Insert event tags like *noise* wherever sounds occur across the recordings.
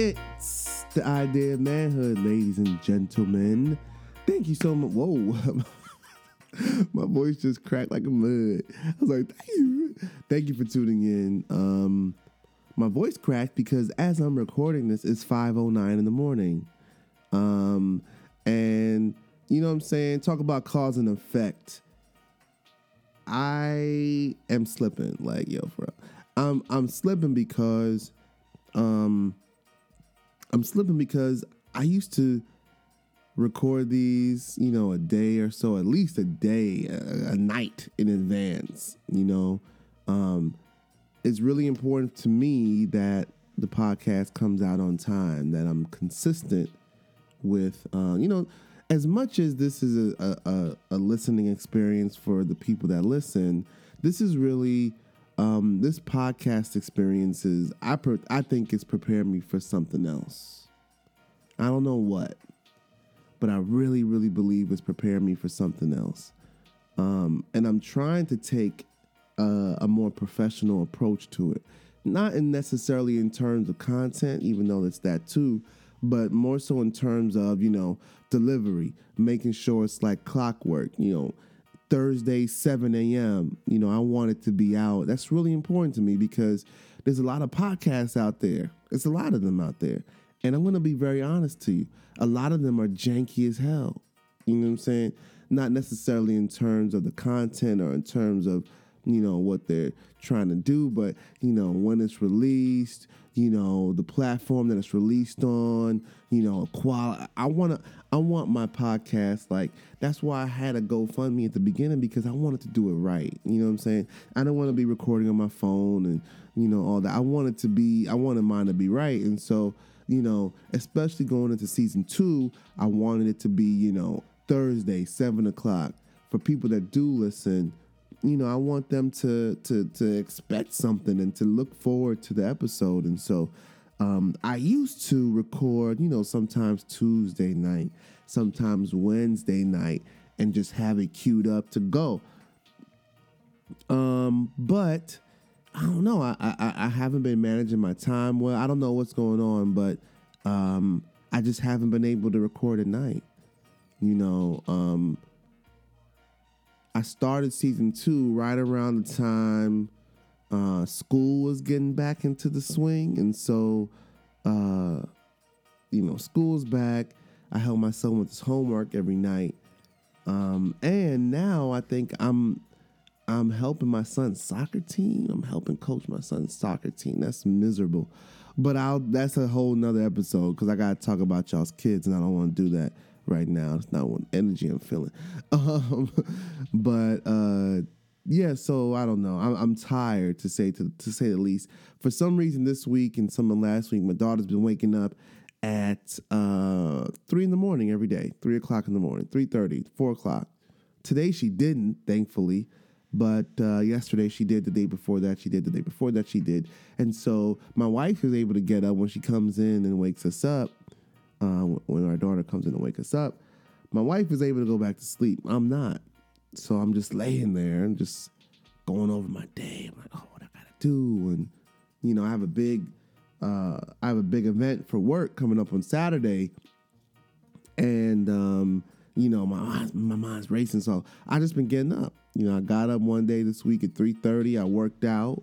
It's the idea of manhood, ladies and gentlemen. Thank you so much. Whoa. *laughs* My voice just cracked like a mud. I was like, thank you. Thank you for tuning in. Um, my voice cracked because as I'm recording this, it's 5.09 in the morning. Um, and you know what I'm saying? Talk about cause and effect. I am slipping, like yo, for. I'm I'm slipping because um I'm slipping because I used to record these, you know, a day or so, at least a day, a, a night in advance, you know. Um it's really important to me that the podcast comes out on time, that I'm consistent with uh, you know, as much as this is a, a, a listening experience for the people that listen, this is really um, this podcast experience is I per, I think it's prepared me for something else. I don't know what, but I really really believe it's prepared me for something else. Um, and I'm trying to take a, a more professional approach to it, not in necessarily in terms of content, even though it's that too, but more so in terms of you know delivery, making sure it's like clockwork. You know, Thursday 7 a.m. You know, I want it to be out. That's really important to me because there's a lot of podcasts out there. There's a lot of them out there, and I'm gonna be very honest to you. A lot of them are janky as hell. You know what I'm saying? Not necessarily in terms of the content or in terms of you know what they're trying to do but you know when it's released you know the platform that it's released on you know quality i want to i want my podcast like that's why i had a gofundme at the beginning because i wanted to do it right you know what i'm saying? I don't want to be recording on my phone and you know all that. I wanted to be i wanted mine to be right and so you know especially going into season two i wanted it to be you know thursday seven o'clock for people that do listen you know, I want them to to to expect something and to look forward to the episode. And so um, I used to record, you know, sometimes Tuesday night, sometimes Wednesday night, and just have it queued up to go. Um, but I don't know. I, I I haven't been managing my time well. I don't know what's going on, but um, I just haven't been able to record at night. You know, um, I started season two right around the time uh, school was getting back into the swing, and so uh, you know, school's back. I help my son with his homework every night, um, and now I think I'm I'm helping my son's soccer team. I'm helping coach my son's soccer team. That's miserable, but I'll that's a whole nother episode because I got to talk about y'all's kids, and I don't want to do that right now. It's not what energy I'm feeling. *laughs* Um, but uh, yeah, so I don't know. I'm, I'm, tired to say to to say the least. For some reason, this week and some of last week, my daughter's been waking up at uh, three in the morning every day. Three o'clock in the morning, 3.30, 4 o'clock. Today she didn't, thankfully. But uh, yesterday she did. The day before that she did. The day before that she did. And so my wife is able to get up when she comes in and wakes us up uh, when our daughter comes in to wake us up. My wife is able to go back to sleep. I'm not. So I'm just laying there and just going over my day. I'm like, oh, what I gotta do? And you know, I have a big, uh, I have a big event for work coming up on Saturday, and um, you know, my my mind's racing. So I just been getting up. You know, I got up one day this week at three thirty. I worked out.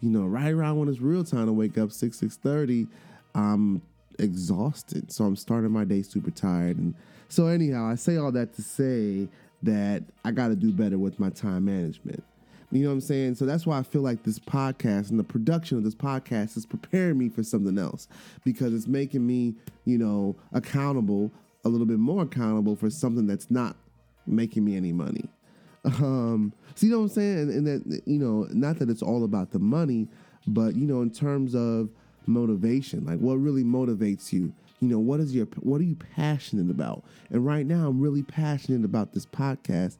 You know, right around when it's real time to wake up six six thirty. I'm exhausted. So I'm starting my day super tired. And so, anyhow, I say all that to say that I got to do better with my time management. You know what I'm saying? So that's why I feel like this podcast and the production of this podcast is preparing me for something else because it's making me, you know, accountable, a little bit more accountable for something that's not making me any money. Um, so you know what I'm saying? And, and that, you know, not that it's all about the money, but, you know, in terms of motivation? Like what really motivates you? You know what is your what are you passionate about? And right now i'm really passionate about this podcast.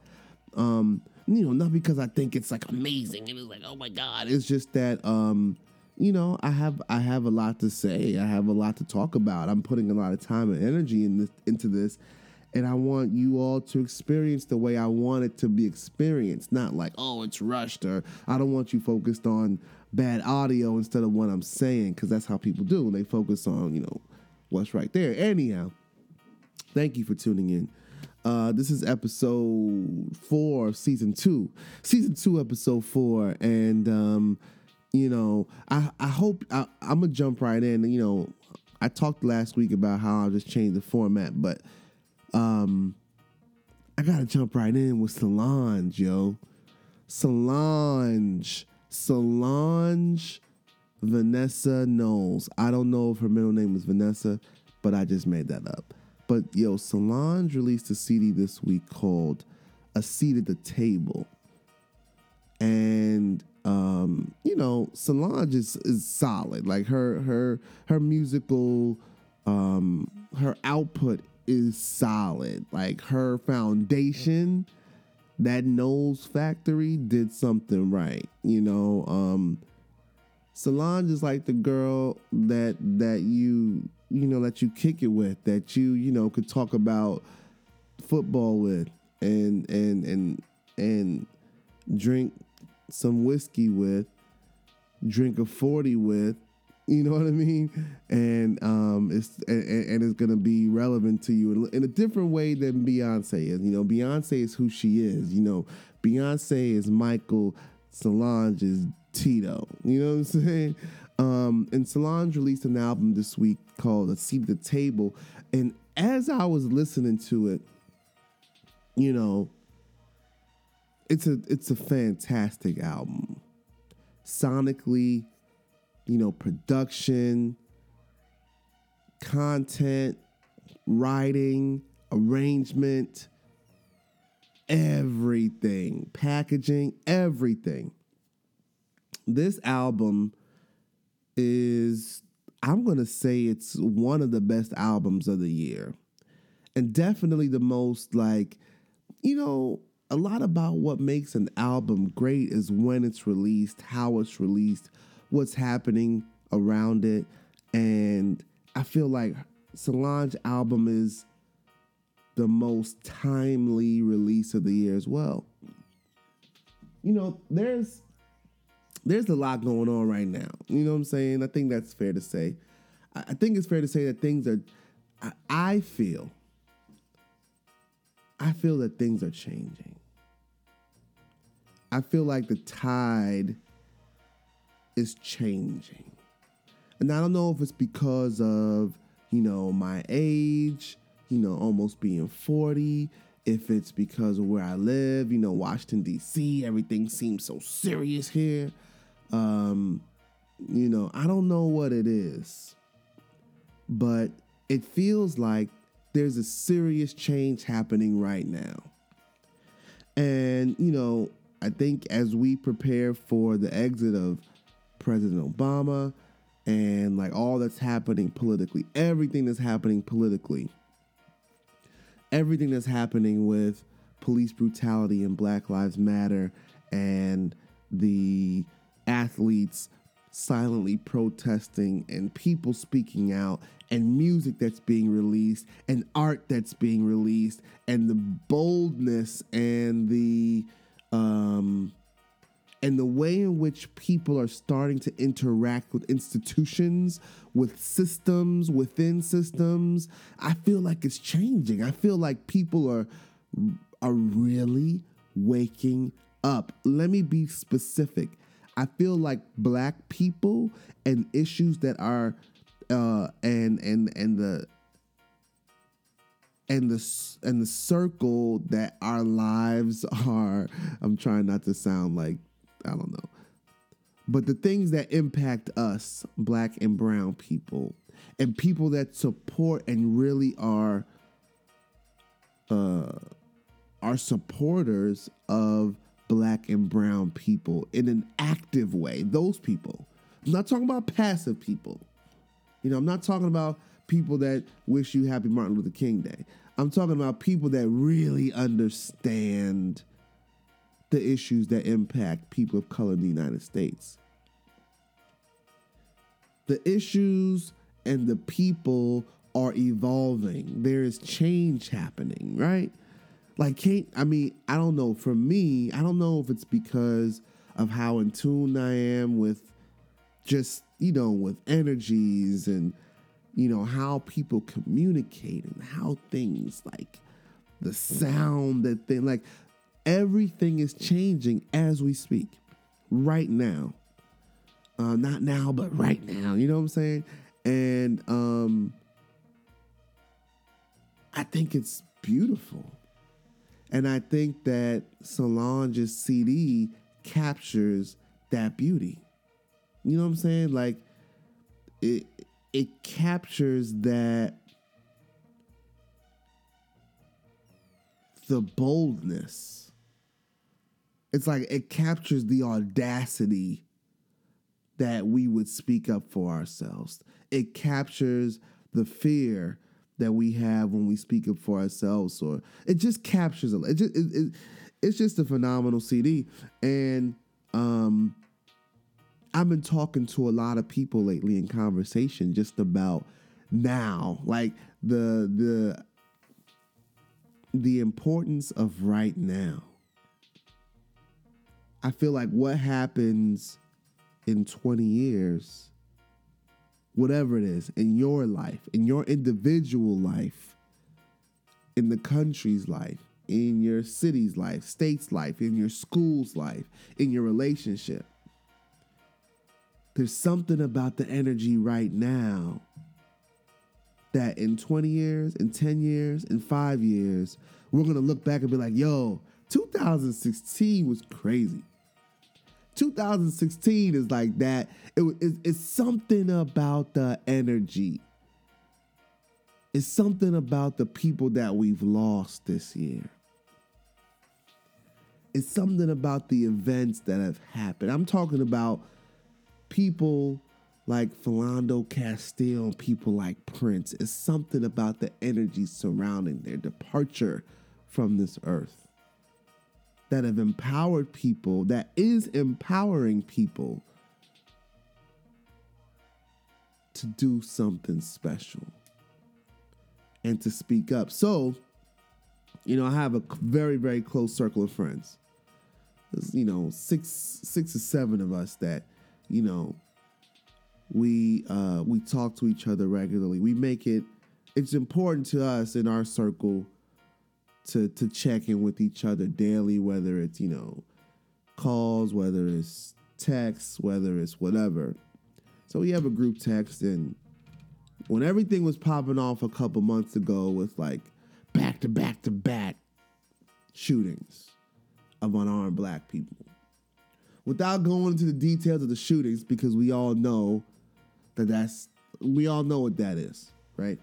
Um you know not because i think it's like amazing. And it's like oh my god. It's just that um you know i have i have a lot to say. I have a lot to talk about. I'm putting a lot of time and energy in this into this and I want you all to experience the way I want it to be experienced. Not like, oh, it's rushed, or I don't want you focused on bad audio instead of what I'm saying, because that's how people do. They focus on, you know, what's right there. Anyhow, thank you for tuning in. Uh, this is episode four of season two, season two, episode four, and um, you know, I I hope I, I'm gonna jump right in. You know, I talked last week about how I just changed the format, but um, I gotta jump right in with Solange, yo. Solange, Solange Vanessa Knowles. I don't know if her middle name is Vanessa, but I just made that up. But yo, Solange released a CD this week called A Seat at the Table. And um, you know, Solange is, is solid. Like her her her musical um her output is solid. Like her foundation, that Knowles factory did something right. You know, um Solange is like the girl that that you you know that you kick it with, that you you know could talk about football with, and and and and drink some whiskey with, drink a forty with. You know what I mean? And um, it's and, and it's gonna be relevant to you in, a different way than Beyonce is. You know, Beyonce is who she is. You know, Beyonce is Michael, Solange is Tito. You know what I'm saying? Um, and Solange released an album this week called A Seat at the Table. And as I was listening to it, you know, it's a it's a fantastic album. Sonically, you know, production, content, writing, arrangement, everything, packaging, everything. This album is I'm going to say it's one of the best albums of the year. And definitely the most like you know, a lot about what makes an album great is when it's released, how it's released, what's happening around it. And I feel like Solange album is the most timely release of the year as well. You know, there's there's a lot going on right now. You know what I'm saying? I think that's fair to say. I think it's fair to say that things are. I, I feel. I feel that things are changing. I feel like the tide is changing. And I don't know if it's because of, you know, my age, you know, almost being 40, if it's because of where I live, you know, Washington, D.C., everything seems so serious here. Um, you know, I don't know what it is, but it feels like there's a serious change happening right now. And, you know, I think as we prepare for the exit of President Obama and like all that's happening politically, everything that's happening politically, everything that's happening with police brutality and Black Lives Matter and the athletes silently protesting and people speaking out and music that's being released and art that's being released and the boldness and the um and the way in which people are starting to interact with institutions, with systems within systems, I feel like it's changing. I feel like people are are really waking up. Let me be specific. I feel like black people and issues that are uh, and and and the and the and the circle that our lives *laughs* are. I'm trying not to sound like I don't know, but the things that impact us, black and brown people, and people that support and really are uh, are supporters of black and brown people in an active way. Those people. I'm not talking about passive people. You know, I'm not talking about people that wish you happy Martin Luther King Day. I'm talking about people that really understand the issues that impact people of color in the United States. The issues and the people are evolving. There is change happening, right? Like, can't, I mean, I don't know. For me, I don't know if it's because of how in tune I am with just, you know, with energies and, you know, how people communicate and how things like the sound that they like, everything is changing as we speak right now. Uh, not now, but right now. You know what I'm saying? And um, I think it's beautiful. And I think that Solange's CD captures that beauty. You know what I'm saying? Like it it captures that the boldness. It's like it captures the audacity that we would speak up for ourselves. It captures the fear that we have when we speak up for ourselves, or it just captures it. Just it, it, it's just a phenomenal CD, and um, I've been talking to a lot of people lately in conversation just about now, like the the the importance of right now. I feel like what happens in 20 years, whatever it is, in your life, in your individual life, in the country's life, in your city's life, state's life, in your school's life, in your relationship. There's something about the energy right now that in 20 years, in 10 years, in five years, we're gonna look back and be like, yo, 2016 was crazy. 2016 is like that. It, it, it's something about the energy. It's something about the people that we've lost this year. It's something about the events that have happened. I'm talking about people like Philando Castile, and people like Prince. It's something about the energy surrounding their departure from this earth that have empowered people, that is empowering people to do something special and to speak up. So, you know, I have a very, very close circle of friends. There's, you know, six, six or seven of us that, you know, we uh, we talk to each other regularly. We make it. It's important to us in our circle to to check in with each other daily, whether it's you know calls, whether it's texts, whether it's whatever. So we have a group text, and when everything was popping off a couple months ago with like back to back to back shootings of unarmed black people. Without going into the details of the shootings, because we all know that that's we all know what that is, right?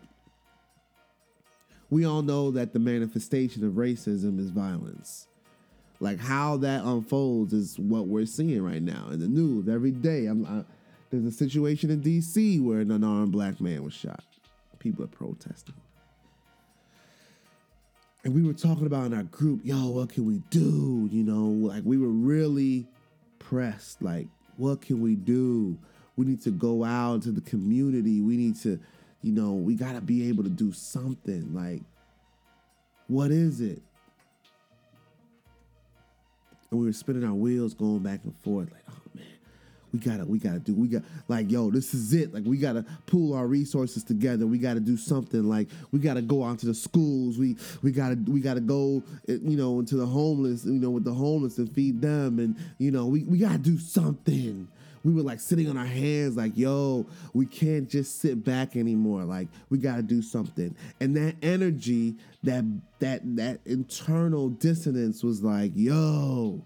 We all know that the manifestation of racism is violence. Like how that unfolds is what we're seeing right now in the news every day. I, there's a situation in D.C. where an unarmed black man was shot. People are protesting. And we were talking about in our group, yo, what can we do? You know, like we were really pressed. Like, what can we do? We need to go out into the community. We need to, you know, we got to be able to do something. Like, what is it? And we were spinning our wheels, going back and forth, like, oh man, we gotta, we gotta do, we got, like, yo, this is it. Like, we gotta pool our resources together. We gotta do something. Like, we gotta go out to the schools. We, we gotta, we gotta go, eh, you know, into the homeless, you know, with the homeless and feed them. And you know, we, we gotta do something we were like sitting on our hands like yo we can't just sit back anymore. Like we got to do something. And that energy that that that internal dissonance was like yo.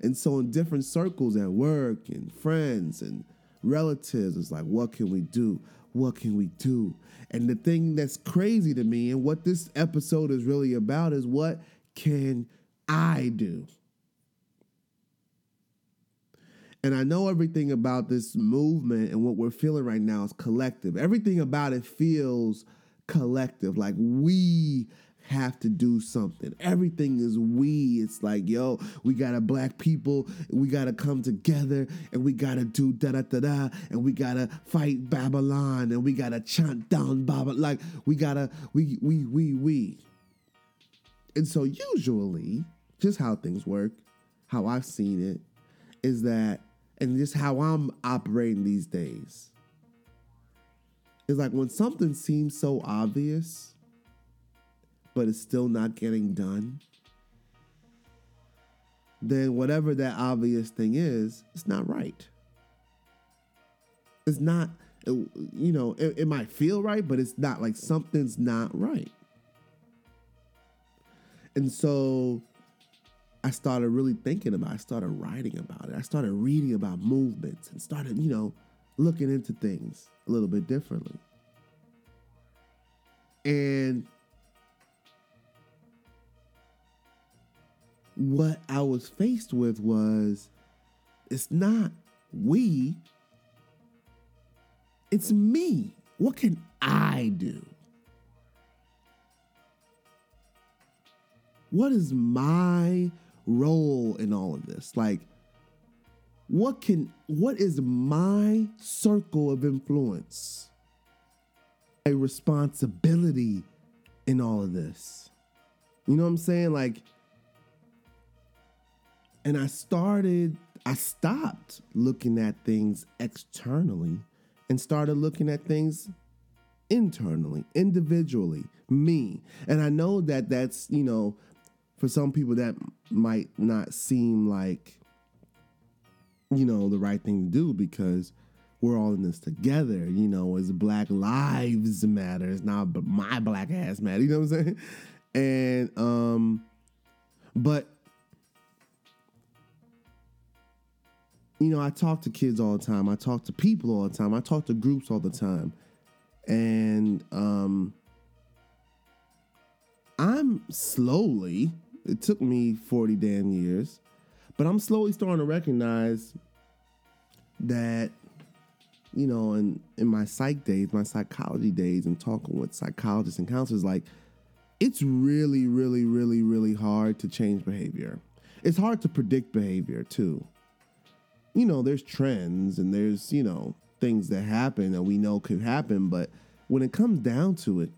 And so in different circles at work and friends and relatives it's like what can we do? What can we do? And the thing that's crazy to me and what this episode is really about is what can i do and I know everything about this movement and what we're feeling right now is collective. Everything about it feels collective. Like we have to do something. Everything is we. It's like, yo, we gotta black people, we gotta come together and we gotta do da da da da and we gotta fight Babylon and we gotta chant down Babylon. Like we gotta we we we we. And so usually, just how things work, how I've seen it, is that and just how I'm operating these days. Is like when something seems so obvious but it's still not getting done, then whatever that obvious thing is, it's not right. It's not, you know, it, it might feel right, but it's not like something's not right. And so I started really thinking about it. I started writing about it. I started reading about movements and started, you know, looking into things a little bit differently. And what I was faced with was it's not we, it's me. What can I do? What is my role in all of this? Like, what can, what is my circle of influence? A responsibility in all of this. You know what I'm saying? Like, and I started, I stopped looking at things externally and started looking at things internally, individually, me. And I know that that's, you know, for some people that might not seem like, you know, the right thing to do because we're all in this together, you know, as Black Lives Matter. It's not my black ass matter, you know what I'm saying? *laughs* And um, but you know, I talk to kids all the time. I talk to people all the time. I talk to groups all the time. And um, I'm slowly, it took me 40 damn years, but I'm slowly starting to recognize that, you know, in, in my psych days, my psychology days, and talking with psychologists and counselors, like, it's really, really, really, really hard to change behavior. It's hard to predict behavior too you know, there's trends and there's, you know, things that happen that we know could happen, but when it comes down to it,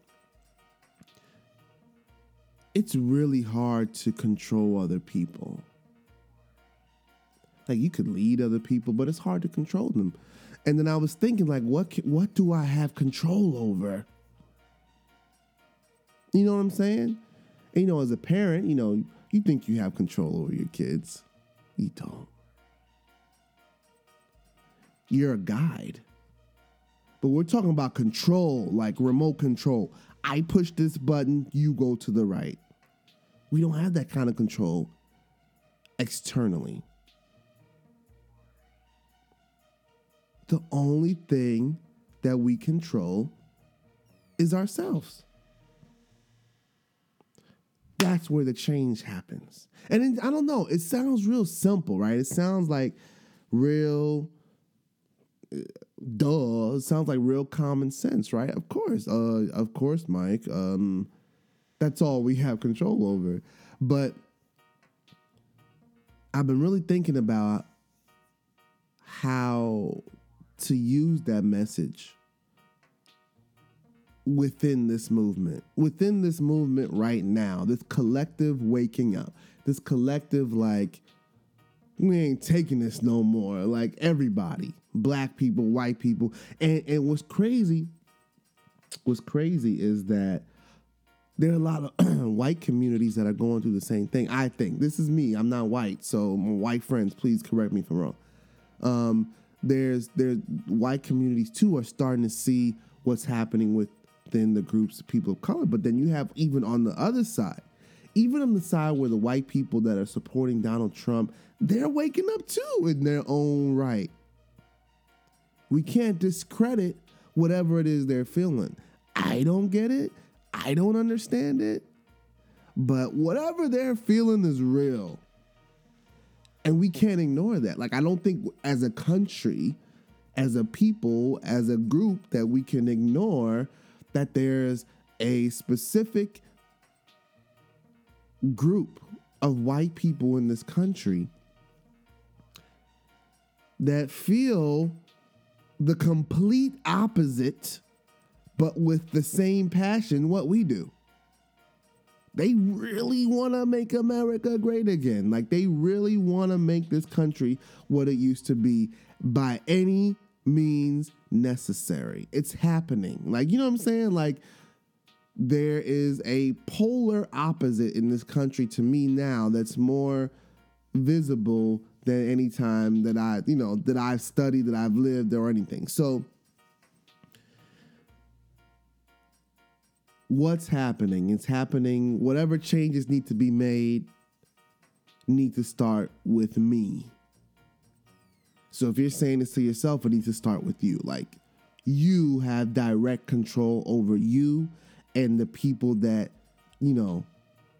it's really hard to control other people. Like you could lead other people, but it's hard to control them. And then I was thinking, like, what what do I have control over? You know what I'm saying? And, you know, as a parent, you know, you think you have control over your kids. You don't. You're a guide. But we're talking about control, like remote control. I push this button, you go to the right. We don't have that kind of control externally. The only thing that we control is ourselves. That's where the change happens. And I don't know, it sounds real simple, right? It sounds like real duh, sounds like real common sense, right? Of course, uh, of course, Mike. Um, that's all we have control over. But I've been really thinking about how to use that message within this movement, within this movement right now, this collective waking up, this collective like we ain't taking this no more. Like everybody, black people, white people. And and what's crazy, what's crazy is that there are a lot of *clears throat* white communities that are going through the same thing. I think this is me. I'm not white, so my white friends, please correct me if I'm wrong. Um, there's there's white communities too are starting to see what's happening within the groups of people of color. But then you have even on the other side, even on the side where the white people that are supporting Donald Trump, they're waking up too in their own right. We can't discredit whatever it is they're feeling. I don't get it. I don't understand it. But whatever they're feeling is real. And we can't ignore that. Like, I don't think as a country, as a people, as a group, that we can ignore that there's a specific group of white people in this country that feel the complete opposite, but with the same passion, what we do. They really want to make America great again. Like they really want to make this country what it used to be by any means necessary. It's happening. Like, you know what I'm saying? Like, there is a polar opposite in this country to me now that's more visible than any time that I, you know, that I've studied, that I've lived, or anything. So, what's happening? It's happening. Whatever changes need to be made need to start with me. So if you're saying this to yourself, it needs to start with you. Like you have direct control over you and the people that, you know,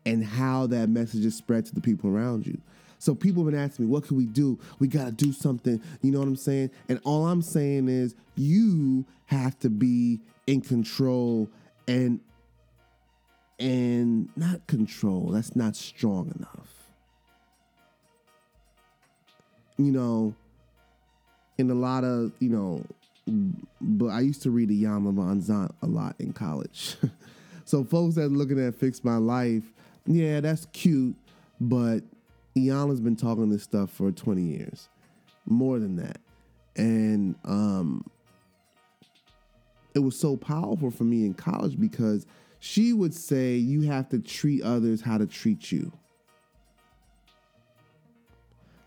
and how that message is spread to the people around you. So people have been asking me, what can we do? We got to do something. You know what I'm saying? And all I'm saying is you have to be in control and and not control. That's not strong enough. You know, in a lot of, you know, but I used to read the Iyanla Vanzant a lot in college. *laughs* so folks that are looking at Fix My Life, yeah, that's cute, but Iyanla's been talking this stuff for 20 years, more than that. And um, it was so powerful for me in college because she would say you have to treat others how to treat you.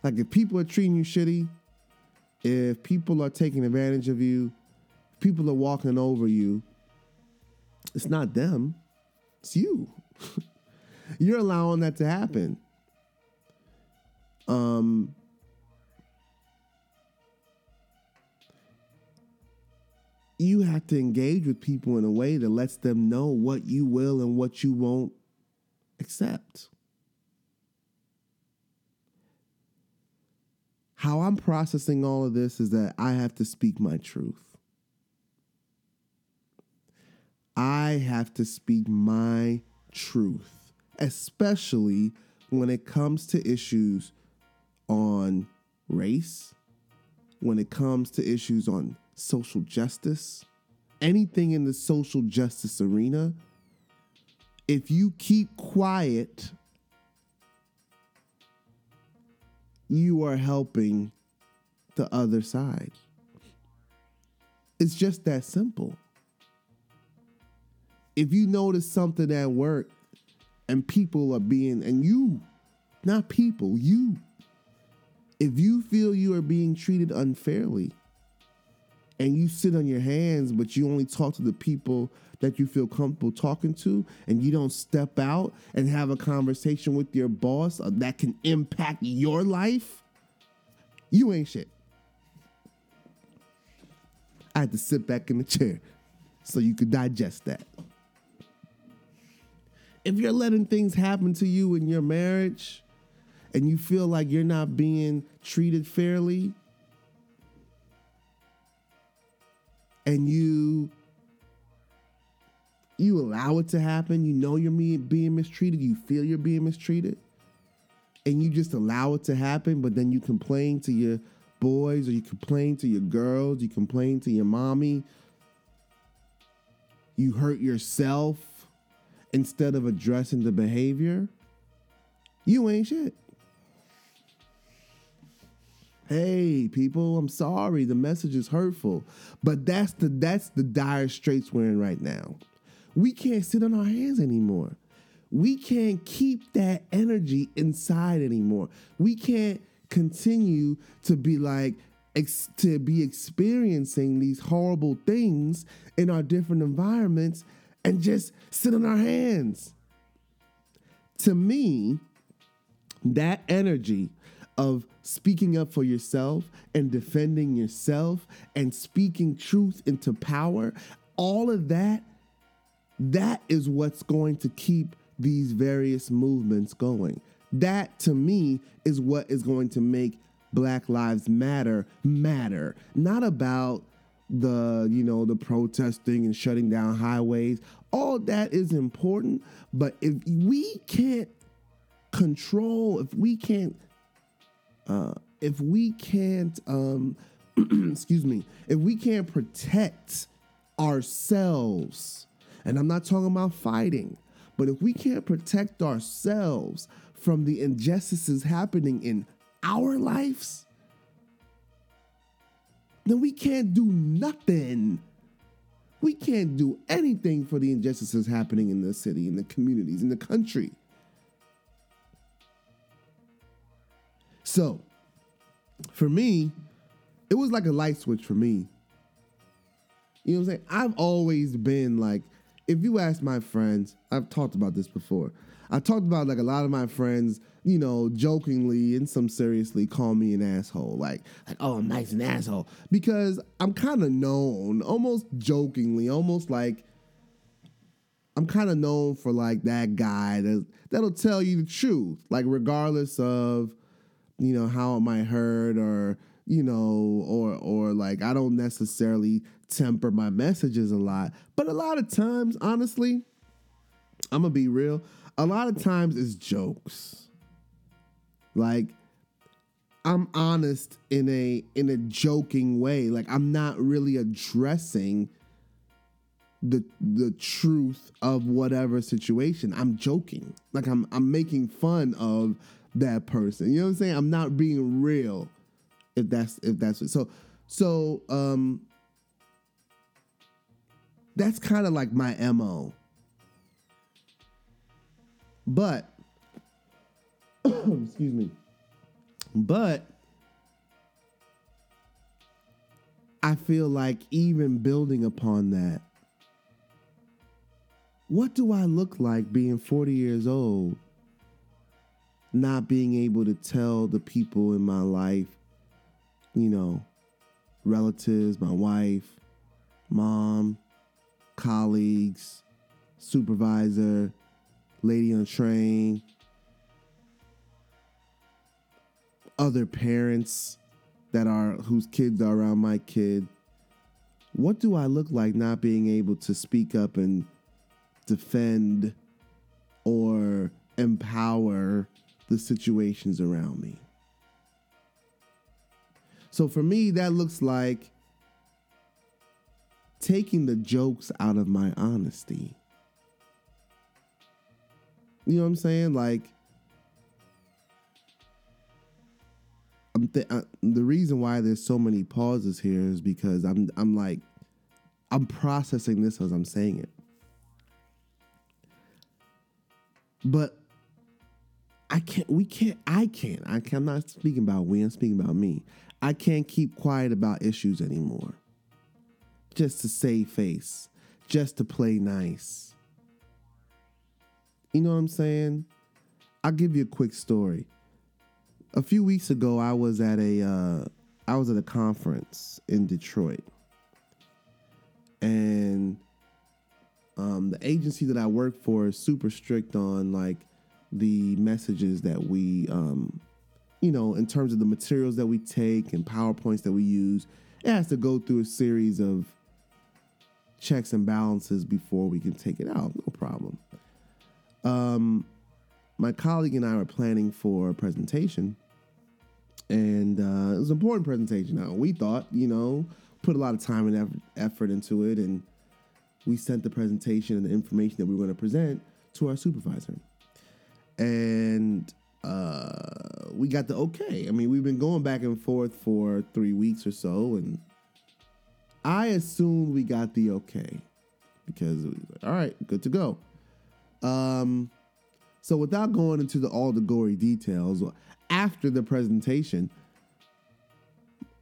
Like if people are treating you shitty, if people are taking advantage of you, people are walking over you, it's not them, it's you. *laughs* You're allowing that to happen. Um, you have to engage with people in a way that lets them know what you will and what you won't accept. How I'm processing all of this is that I have to speak my truth. I have to speak my truth, especially when it comes to issues on race, when it comes to issues on social justice, anything in the social justice arena. If you keep quiet, you are helping the other side. It's just that simple. If you notice something at work and people are being, and you, not people, you, if you feel you are being treated unfairly and you sit on your hands, but you only talk to the people that you feel comfortable talking to, and you don't step out and have a conversation with your boss that can impact your life, you ain't shit. I had to sit back in the chair so you could digest that. If you're letting things happen to you in your marriage and you feel like you're not being treated fairly, and you you allow it to happen, you know you're being mistreated, you feel you're being mistreated, and you just allow it to happen, but then you complain to your boys or you complain to your girls, you complain to your mommy, you hurt yourself instead of addressing the behavior, you ain't shit. Hey people, I'm sorry. The message is hurtful. But that's the that's the dire straits we're in right now. We can't sit on our hands anymore. We can't keep that energy inside anymore. We can't continue to be like ex- to be experiencing these horrible things in our different environments and just sit on our hands. To me, that energy of speaking up for yourself and defending yourself and speaking truth into power, all of that, that is what's going to keep these various movements going. That to me is what is going to make Black Lives Matter matter. Not about the, you know, the protesting and shutting down highways. All that is important, but if we can't control, if we can't, uh, if we can't, um, *clears throat* excuse me, if we can't protect ourselves, and I'm not talking about fighting, but if we can't protect ourselves from the injustices happening in our lives, then we can't do nothing. We can't do anything for the injustices happening in the city, in the communities, in the country. So, for me, it was like a light switch for me. You know what I'm saying? I've always been like, if you ask my friends, I've talked about this before. I talked about like a lot of my friends, you know, jokingly and some seriously call me an asshole. Like, like, oh, Mike's an asshole. Because I'm kind of known, almost jokingly, almost like I'm kind of known for like that guy that that'll tell you the truth, like regardless of, you know, how it might hurt or you know, or or like I don't necessarily temper my messages a lot, but a lot of times, honestly, I'm gonna be real. A lot of times it's jokes. Like I'm honest in a in a joking way. Like I'm not really addressing the the truth of whatever situation. I'm joking. Like I'm I'm making fun of that person. You know what I'm saying? I'm not being real. If that's if that's it. so so um that's kind of like my MO. But *coughs* excuse me. But I feel like even building upon that, what do I look like being 40 years old, not being able to tell the people in my life, you know, relatives, my wife, mom, colleagues, supervisor, lady on train, other parents that are whose kids are around my kid. What do I look like not being able to speak up and defend or empower the situations around me? So for me, that looks like taking the jokes out of my honesty. You know what I'm saying? Like, I'm th- uh, the reason why there's so many pauses here is because I'm I'm like I'm processing this as I'm saying it. But I can't we can't I can't I can, I'm not speaking about we I'm speaking about me. I can't keep quiet about issues anymore just to save face, just to play nice. You know what I'm saying? I'll give you a quick story. A few weeks ago, I was at a uh, I was at a conference in Detroit, and um, the agency that I work for is super strict on like the messages that we, um, you know, in terms of the materials that we take and powerpoints that we use. It has to go through a series of checks and balances before we can take it out. No problem. Um, my colleague and I were planning for a presentation, and uh, it was an important presentation. Now we thought, you know, put a lot of time and effort into it, and we sent the presentation and the information that we were going to present to our supervisor, and uh, we got the okay. I mean, we've been going back and forth for three weeks or so, and I assumed we got the okay because it was like, all right, good to go. Um, so without going into the all the gory details, after the presentation,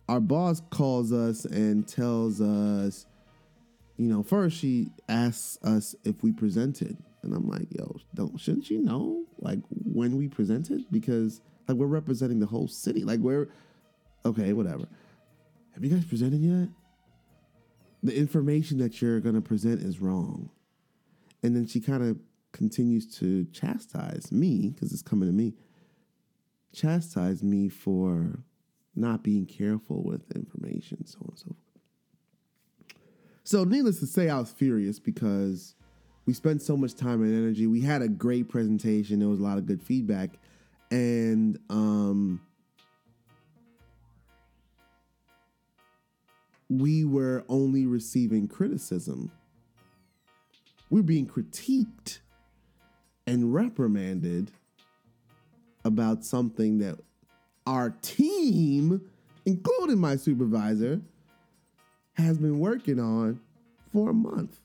our boss calls us and tells us, you know, first she asks us if we presented, and I'm like, yo, don't shouldn't you know like when we presented because like we're representing the whole city, like we're okay, whatever. Have you guys presented yet? the information that you're to present is wrong. And then she kind of continues to chastise me, because it's coming to me, chastise me for not being careful with information, so on and so forth. So, needless to say, I was furious because we spent so much time and energy. We had a great presentation. There was a lot of good feedback, and um, we were only receiving criticism. We we're being critiqued and reprimanded about something that our team, including my supervisor, has been working on for a month.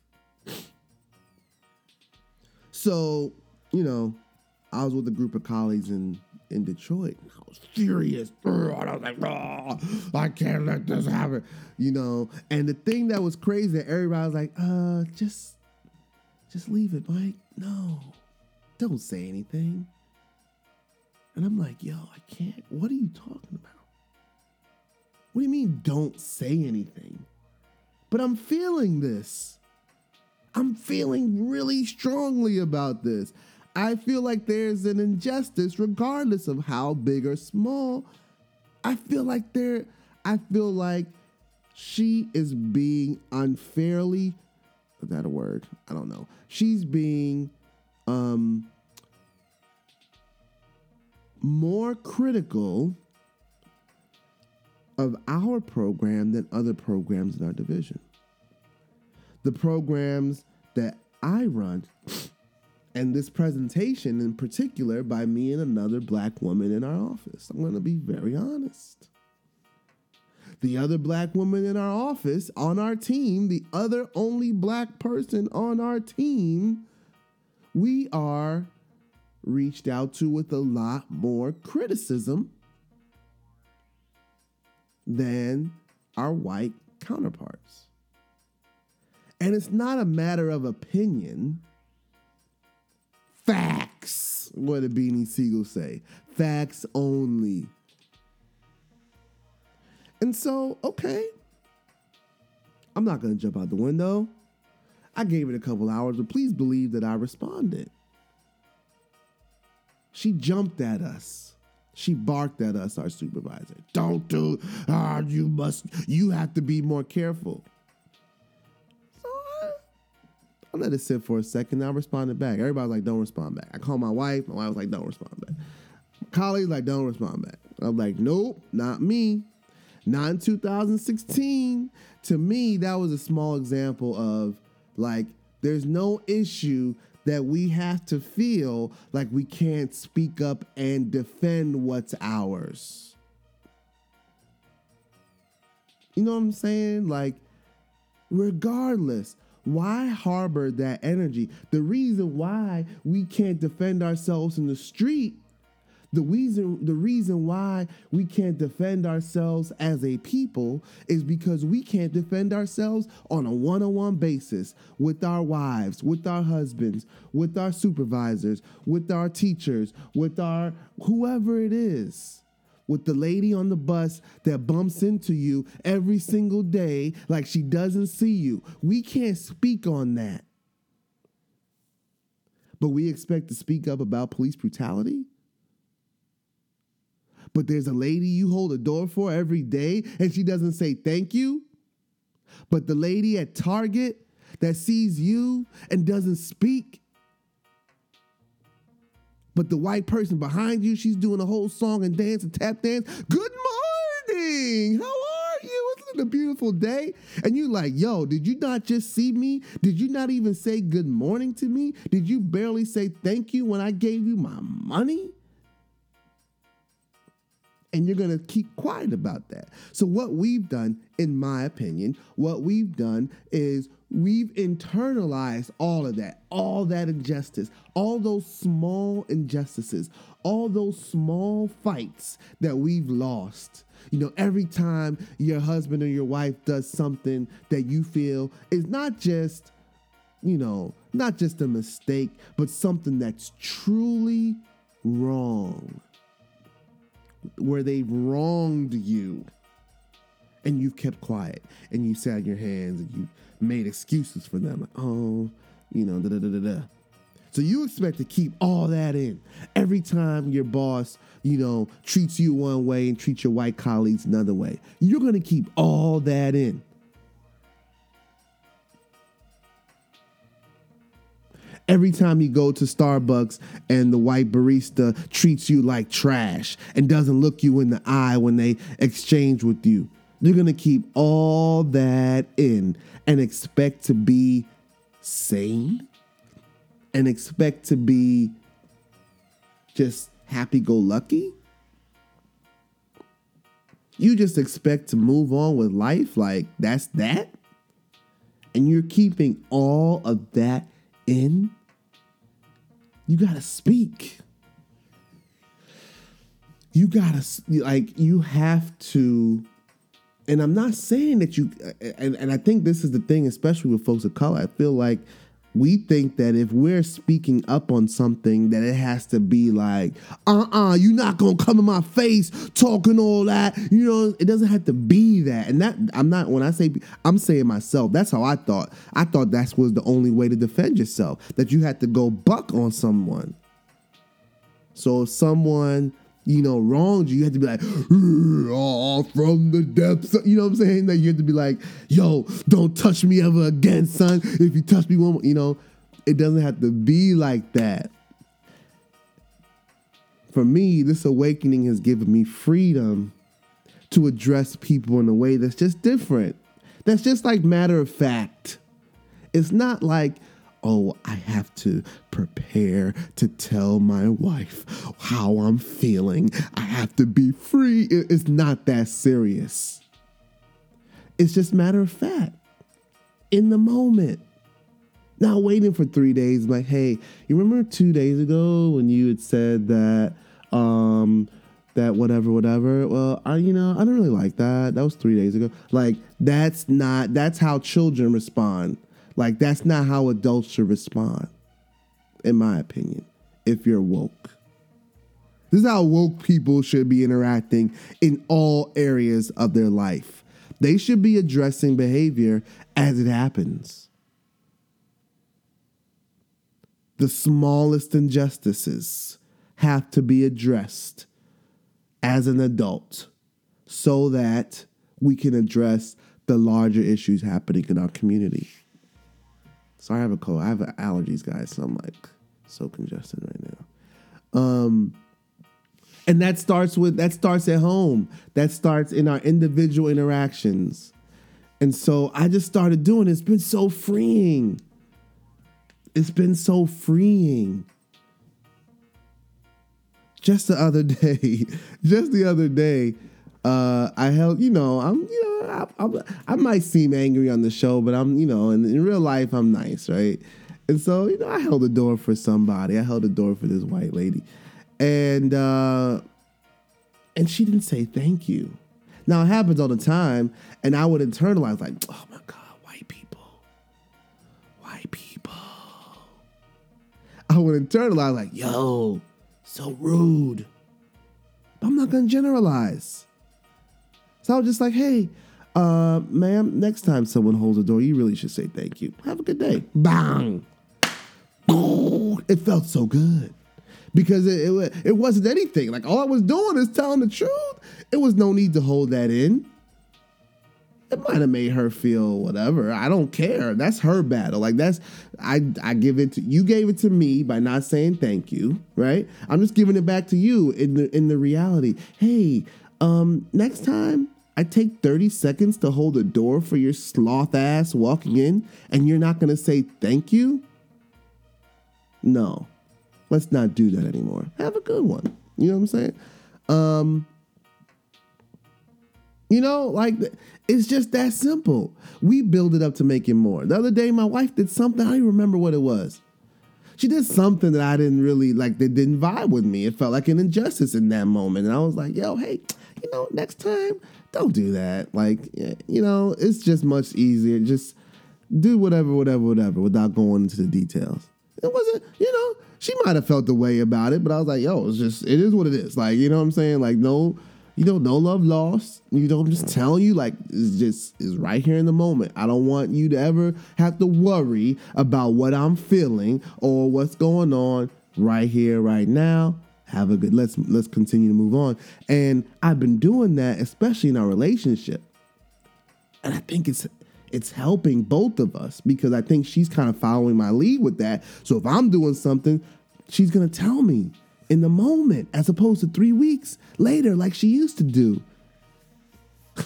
So, you know, I was with a group of colleagues in in Detroit. I was furious. I was like, oh, I can't let this happen. You know, and the thing that was crazy, everybody was like, uh, just just leave it, Mike. No. Don't say anything. And I'm like, yo, I can't. What are you talking about? What do you mean, don't say anything? But I'm feeling this. I'm feeling really strongly about this. I feel like there's an injustice, regardless of how big or small. I feel like there, I feel like she is being unfairly, is that a word? I don't know. She's being um more critical of our program than other programs in our division. The programs that I run, and this presentation in particular by me and another black woman in our office. I'm going to be very honest. The other black woman in our office on our team, the other only black person on our team, we are reached out to with a lot more criticism than our white counterparts. And it's not a matter of opinion. Facts, what did Beanie Sigel say? Facts only. And so, okay, I'm not going to jump out the window. I gave it a couple hours, but please believe that I responded. She jumped at us. She barked at us, our supervisor. Don't do, ah, you must, you have to be more careful. I let it sit for a second. I responded back. Everybody's like, don't respond back. I called my wife. My wife was like, don't respond back. colleagues like, don't respond back. I'm like, nope, not me. Not in 2016. To me, that was a small example of like, there's no issue that we have to feel like we can't speak up and defend what's ours. You know what I'm saying? Like, regardless, why harbor that energy? The reason why we can't defend ourselves in the street the reason the reason why we can't defend ourselves as a people is because we can't defend ourselves on a one-on-one basis with our wives, with our husbands, with our supervisors, with our teachers, with our whoever it is. With the lady on the bus that bumps into you every single day like she doesn't see you. We can't speak on that. But we expect to speak up about police brutality? but there's a lady you hold a door for every day and she doesn't say thank you. But the lady at Target that sees you and doesn't speak. But the white person behind you, she's doing a whole song and dance and tap dance. Good morning. How are you? Isn't it a beautiful day? And you're like, yo, did you not just see me? Did you not even say good morning to me? Did you barely say thank you when I gave you my money? And you're going to keep quiet about that. So, what we've done, in my opinion, what we've done is we've internalized all of that, all that injustice, all those small injustices, all those small fights that we've lost. You know, every time your husband or your wife does something that you feel is not just, you know, not just a mistake, but something that's truly wrong where they've wronged you and you've kept quiet and you sat on your hands and you made excuses for them. Like oh you know da da da da da. So you expect to keep all that in. Every time your boss you know treats you one way and treats your white colleagues another way you're going to keep all that in Every time you go to Starbucks and the white barista treats you like trash and doesn't look you in the eye when they exchange with you, you're going to keep all that in and expect to be sane and expect to be just happy go lucky? You just expect to move on with life like that's that? And you're keeping all of that in? You got to speak. You got to, like, you have to. And I'm not saying that you, and, and I think this is the thing, especially with folks of color. I feel like we think that if we're speaking up on something that it has to be like uh-uh you're not gonna come in my face talking all that. You know it doesn't have to be that. And that i'm not when i say i'm saying myself that's how i thought. I thought that was the only way to defend yourself that you had to go buck on someone. So if someone you know, wronged you, you have to be like, oh, from the depths. You know what I'm saying? That you have to be like, yo, don't touch me ever again, son. If you touch me one more, you know, it doesn't have to be like that. For me, this awakening has given me freedom to address people in a way that's just different. That's just like matter of fact. It's not like, oh, I have to prepare to tell my wife how I'm feeling. I have to be free. It's not that serious. It's just matter of fact. In the moment. Not waiting for three days, like, hey, you remember two days ago when you had said that um that whatever, whatever. Well, I, you know, I don't really like that. That was three days ago. Like, that's not, that's how children respond. Like that's not how adults should respond, in my opinion, if you're woke. This is how woke people should be interacting in all areas of their life. They should be addressing behavior as it happens. The smallest injustices have to be addressed as an adult so that we can address the larger issues happening in our community. Sorry, I have a cold. I have allergies, guys, so I'm like so congested right now. Um, and that starts with that starts at home. That starts in our individual interactions. And so I just started doing it. It's been so freeing. It's been so freeing. Just the other *laughs* day, just the other day, uh, I held, you know, I'm, you know, I, I, I, might seem angry on the show, but I'm, you know, in, in real life, I'm nice, right? And so, you know, I held the door for somebody. I held the door for this white lady, and uh, and she didn't say thank you. Now it happens all the time, and I would internalize like, oh my god, white people, white people. I would internalize like, yo, so rude. But I'm not gonna generalize. So I was just like, hey, uh, ma'am, next time someone holds a door, you really should say thank you. Have a good day. Bang. It felt so good because it, it, it wasn't anything. Like all I was doing is telling the truth. It was no need to hold that in. It might have made her feel whatever. I don't care. That's her battle. Like that's I I give it to you gave it to me by not saying thank you, right? I'm just giving it back to you in the in the reality. Hey, um next time I take 30 seconds to hold a door for your sloth ass walking in, and you're not gonna say thank you? No, let's not do that anymore. Have a good one. You know what I'm saying? Um, you know, like it's just that simple. We build it up to make it more. The other day, my wife did something. I don't even remember what it was. She did something that I didn't really like. That didn't vibe with me. It felt like an injustice in that moment, and I was like, "Yo, hey, you know, next time don't do that. Like, you know, it's just much easier. Just do whatever, whatever, whatever without going into the details. It wasn't, you know, she might have felt the way about it, but I was like, yo, it's just, it is what it is. Like, you know what I'm saying? Like, no, you know, no love lost. You know, I'm just telling you, like, it's just, it's right here in the moment. I don't want you to ever have to worry about what I'm feeling or what's going on right here, right now have a good let's let's continue to move on and i've been doing that especially in our relationship and i think it's it's helping both of us because I think she's kind of following my lead with that. So if I'm doing something, she's gonna tell me in the moment as opposed to three weeks later, like she used to do. *laughs*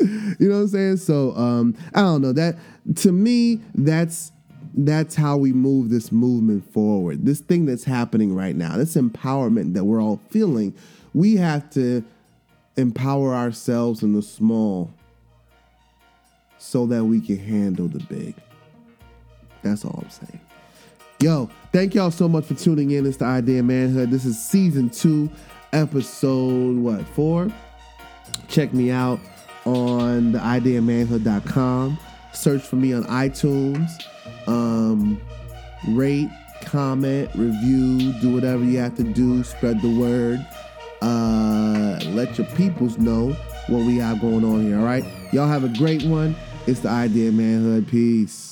you know what I'm saying? So um, I don't know that to me that's that's how we move this movement forward. This thing that's happening right now, this empowerment that we're all feeling, we have to empower ourselves in the small so that we can handle the big. That's all I'm saying. Yo, thank y'all so much for tuning in. It's the Idea Manhood. This is season two, episode what, four? Check me out on theideamanhood.com. Search for me on iTunes. Um, rate, comment, review, do whatever you have to do. Spread the word. Uh, let your peoples know what we have going on here. All right, y'all have a great one. It's the Idea of Manhood. Peace.